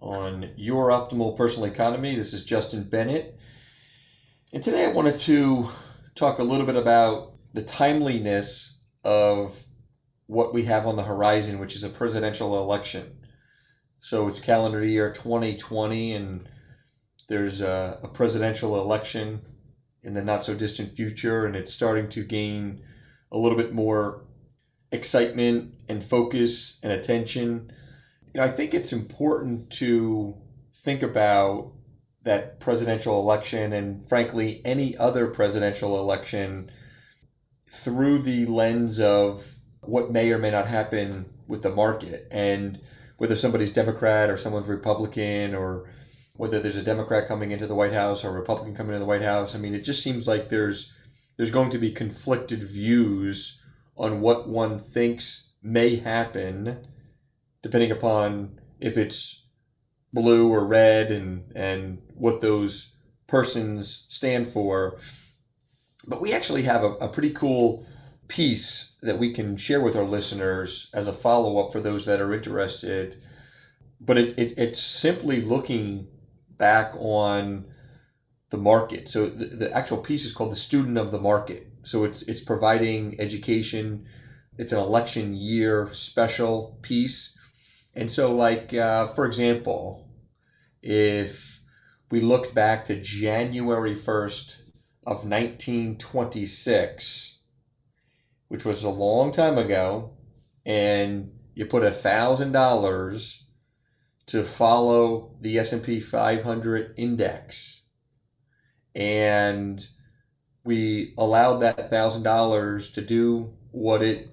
on Your Optimal Personal Economy. This is Justin Bennett. And today I wanted to talk a little bit about the timeliness of what we have on the horizon, which is a presidential election. So it's calendar year 2020, and there's a, a presidential election in the not so distant future, and it's starting to gain a little bit more excitement and focus and attention you know, I think it's important to think about that presidential election and, frankly, any other presidential election through the lens of what may or may not happen with the market and whether somebody's Democrat or someone's Republican or whether there's a Democrat coming into the White House or a Republican coming into the White House. I mean, it just seems like there's there's going to be conflicted views on what one thinks may happen depending upon if it's blue or red and and what those persons stand for. But we actually have a, a pretty cool piece that we can share with our listeners as a follow up for those that are interested. But it, it, it's simply looking back on the market. So the, the actual piece is called the student of the market. So it's it's providing education. It's an election year special piece and so, like, uh, for example, if we looked back to January 1st of 1926, which was a long time ago, and you put a thousand dollars to follow the S&P 500 index and we allowed that thousand dollars to do what it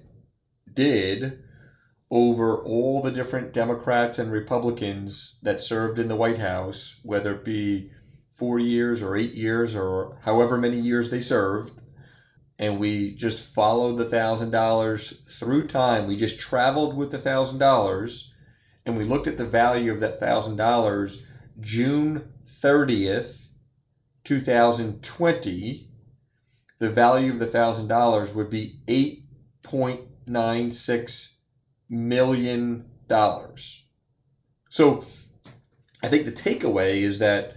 did over all the different Democrats and Republicans that served in the White House, whether it be four years or eight years or however many years they served. And we just followed the thousand dollars through time. We just traveled with the thousand dollars and we looked at the value of that thousand dollars June 30th, 2020. The value of the thousand dollars would be 8.96 million dollars. So I think the takeaway is that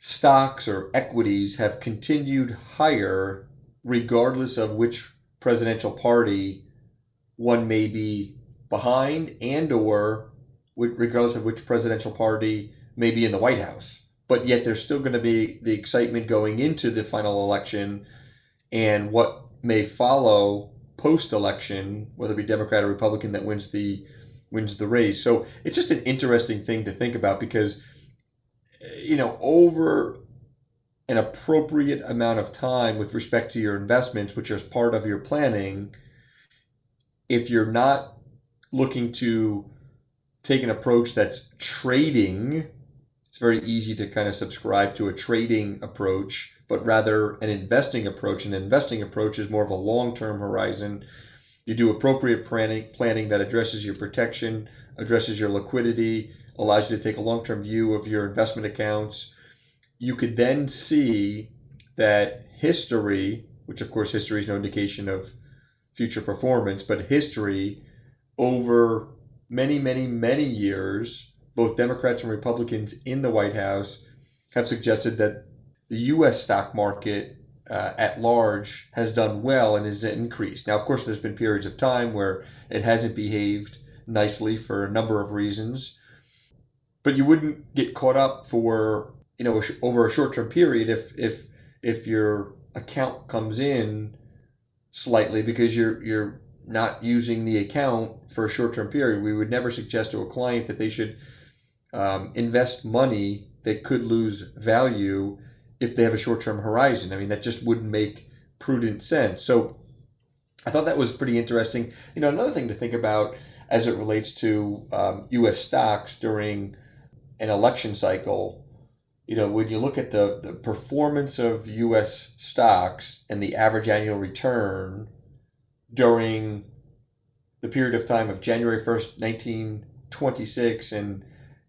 stocks or equities have continued higher regardless of which presidential party one may be behind and or regardless of which presidential party may be in the White House. But yet there's still going to be the excitement going into the final election and what may follow post election, whether it be Democrat or Republican, that wins the wins the race. So it's just an interesting thing to think about because you know over an appropriate amount of time with respect to your investments, which is part of your planning, if you're not looking to take an approach that's trading, it's very easy to kind of subscribe to a trading approach but rather an investing approach. An investing approach is more of a long term horizon. You do appropriate planning, planning that addresses your protection, addresses your liquidity, allows you to take a long term view of your investment accounts. You could then see that history, which of course history is no indication of future performance, but history over many, many, many years, both Democrats and Republicans in the White House have suggested that the U.S. stock market uh, at large has done well and has increased. Now, of course, there's been periods of time where it hasn't behaved nicely for a number of reasons, but you wouldn't get caught up for you know over a short-term period if if if your account comes in slightly because you're you're not using the account for a short-term period. We would never suggest to a client that they should um, invest money that could lose value if they have a short term horizon. I mean, that just wouldn't make prudent sense. So I thought that was pretty interesting. You know, another thing to think about as it relates to um, U.S. stocks during an election cycle, you know, when you look at the, the performance of U.S. stocks and the average annual return during the period of time of January 1st, 1926 and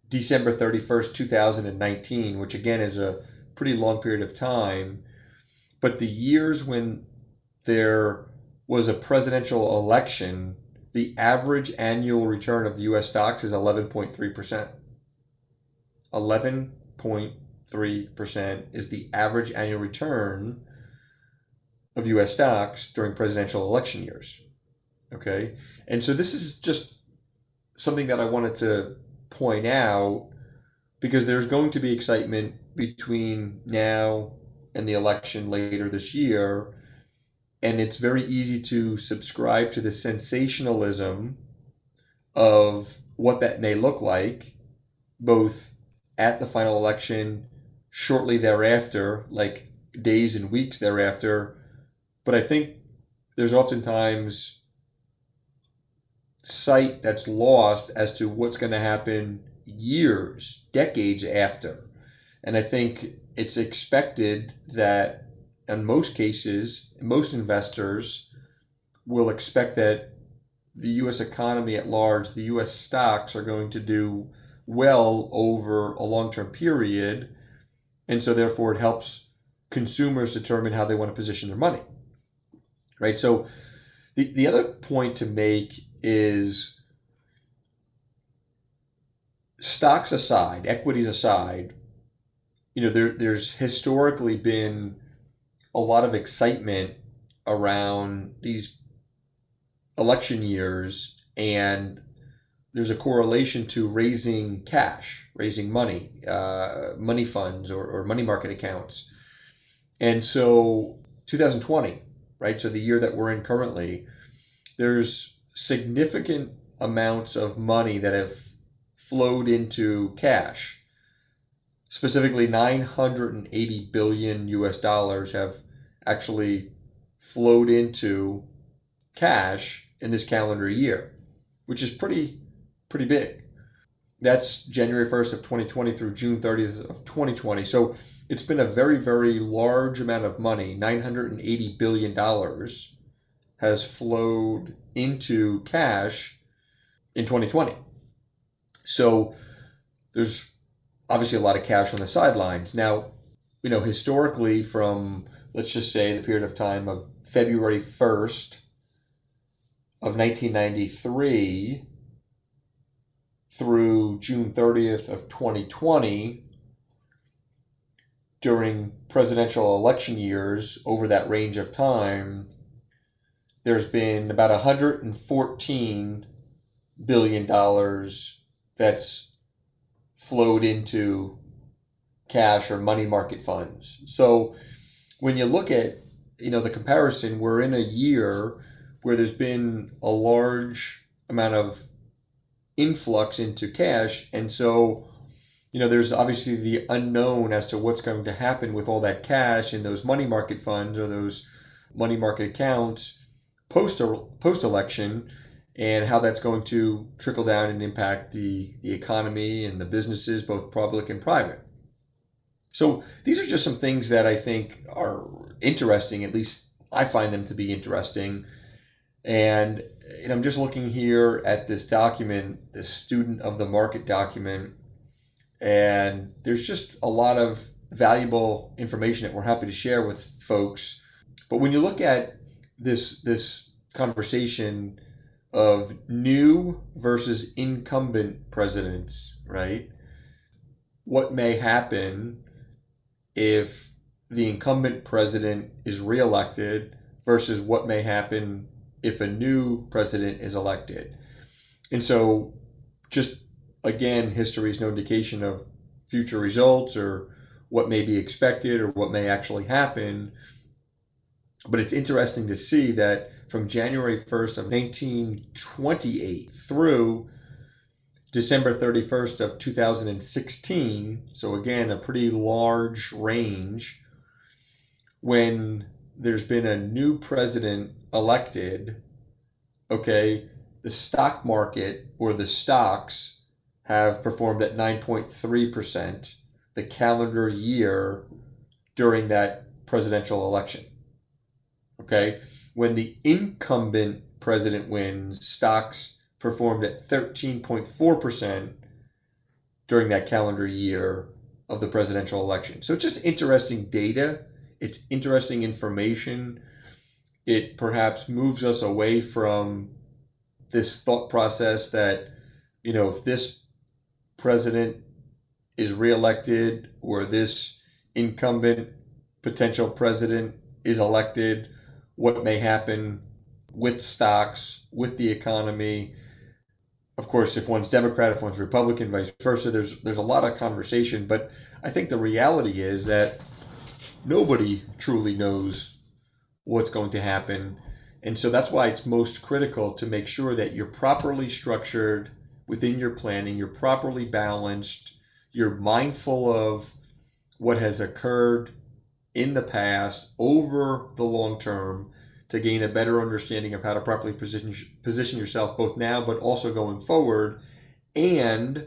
December 31st, 2019, which again is a pretty long period of time. But the years when there was a presidential election, the average annual return of the US stocks is 11.3%. 11.3% is the average annual return of US stocks during presidential election years. Okay? And so this is just something that I wanted to point out because there's going to be excitement between now and the election later this year. And it's very easy to subscribe to the sensationalism of what that may look like, both at the final election, shortly thereafter, like days and weeks thereafter. But I think there's oftentimes sight that's lost as to what's going to happen years, decades after. And I think it's expected that in most cases, most investors will expect that the US economy at large, the US stocks are going to do well over a long term period. And so, therefore, it helps consumers determine how they want to position their money. Right? So, the, the other point to make is stocks aside, equities aside, you know, there, there's historically been a lot of excitement around these election years, and there's a correlation to raising cash, raising money, uh, money funds, or, or money market accounts. And so, 2020, right? So, the year that we're in currently, there's significant amounts of money that have flowed into cash specifically 980 billion US dollars have actually flowed into cash in this calendar year, which is pretty pretty big. That's January 1st of 2020 through June 30th of 2020. So it's been a very very large amount of money, 980 billion dollars has flowed into cash in 2020. So there's obviously a lot of cash on the sidelines. Now, you know, historically, from let's just say the period of time of February 1st of 1993 through June 30th of 2020, during presidential election years over that range of time, there's been about 114 billion dollars that's flowed into cash or money market funds. So when you look at you know the comparison, we're in a year where there's been a large amount of influx into cash, and so you know there's obviously the unknown as to what's going to happen with all that cash in those money market funds or those money market accounts post post election and how that's going to trickle down and impact the, the economy and the businesses, both public and private. So these are just some things that I think are interesting, at least I find them to be interesting. And, and I'm just looking here at this document, the student of the market document, and there's just a lot of valuable information that we're happy to share with folks. But when you look at this this conversation of new versus incumbent presidents, right? What may happen if the incumbent president is reelected versus what may happen if a new president is elected. And so, just again, history is no indication of future results or what may be expected or what may actually happen. But it's interesting to see that from January 1st of 1928 through December 31st of 2016, so again, a pretty large range, when there's been a new president elected, okay, the stock market or the stocks have performed at 9.3%, the calendar year during that presidential election. Okay? When the incumbent president wins, stocks performed at 13.4% during that calendar year of the presidential election. So it's just interesting data. It's interesting information. It perhaps moves us away from this thought process that, you know, if this president is reelected or this incumbent potential president is elected, what may happen with stocks, with the economy. Of course, if one's Democrat, if one's Republican, vice versa, there's there's a lot of conversation. But I think the reality is that nobody truly knows what's going to happen. And so that's why it's most critical to make sure that you're properly structured within your planning, you're properly balanced, you're mindful of what has occurred in the past over the long term to gain a better understanding of how to properly position position yourself both now but also going forward and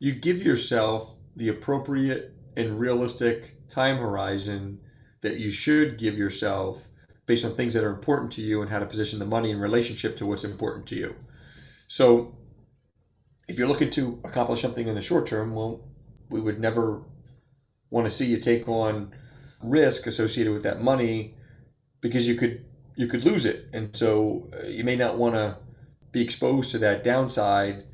you give yourself the appropriate and realistic time horizon that you should give yourself based on things that are important to you and how to position the money in relationship to what's important to you. So if you're looking to accomplish something in the short term, well, we would never want to see you take on risk associated with that money because you could you could lose it, and so uh, you may not want to be exposed to that downside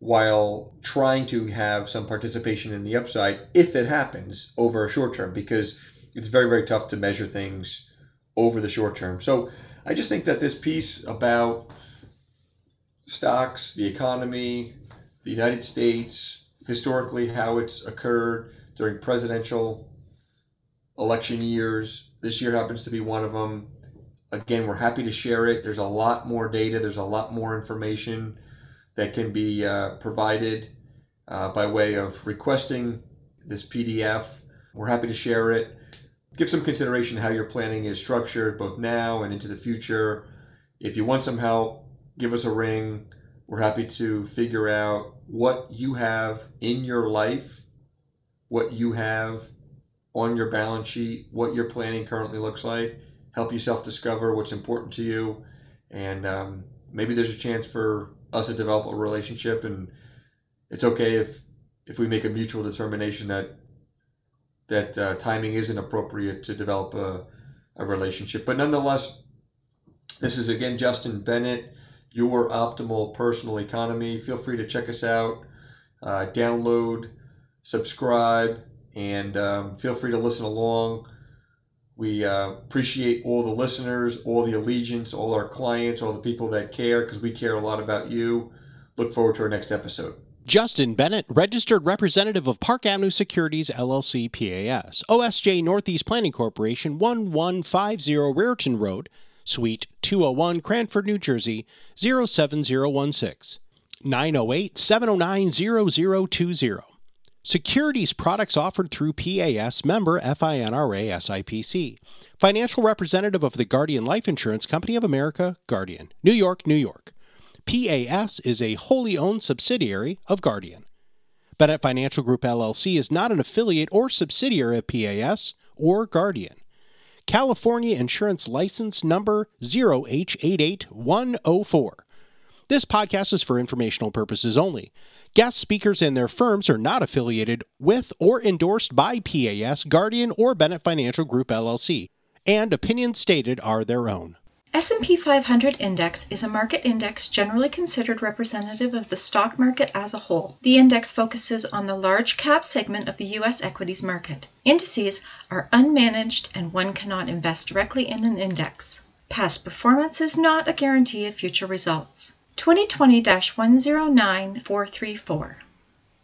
while trying to have some participation in the upside if it happens over a short term because it's very very tough to measure things over the short term. So I just think that this piece about stocks, the economy, the United States, historically how it's occurred during presidential election years. This year happens to be one of them. Again, we're happy to share it. There's a lot more data, there's a lot more information that can be uh, provided uh, by way of requesting this PDF. We're happy to share it. Give some consideration how your planning is structured both now and into the future. If you want some help, give us a ring. We're happy to figure out what you have in your life, what you have on your balance sheet, what your planning currently looks like, help yourself discover what's important to you, and um, maybe there's a chance for us to develop a relationship. And it's okay if if we make a mutual determination that that uh, timing isn't appropriate to develop a, a relationship. But nonetheless, this is again Justin Bennett, your optimal personal economy. Feel free to check us out, uh, download, subscribe and um, feel free to listen along. We uh, appreciate all the listeners, all the allegiance, all our clients, all the people that care because we care a lot about you. Look forward to our next episode. Justin Bennett, registered representative of Park Avenue Securities LLC PAS, OSJ Northeast Planning Corporation, 1150 Raritan Road, Suite 201, Cranford, New Jersey, 07016, 908 709 0020. Securities products offered through PAS member FINRA SIPC. Financial representative of the Guardian Life Insurance Company of America, Guardian, New York, New York. PAS is a wholly owned subsidiary of Guardian. Bennett Financial Group LLC is not an affiliate or subsidiary of PAS or Guardian. California Insurance License Number 0H88104. This podcast is for informational purposes only. Guest speakers and their firms are not affiliated with or endorsed by PAS, Guardian, or Bennett Financial Group LLC, and opinions stated are their own. S&P 500 index is a market index generally considered representative of the stock market as a whole. The index focuses on the large cap segment of the US equities market. Indices are unmanaged and one cannot invest directly in an index. Past performance is not a guarantee of future results. 2020 109434.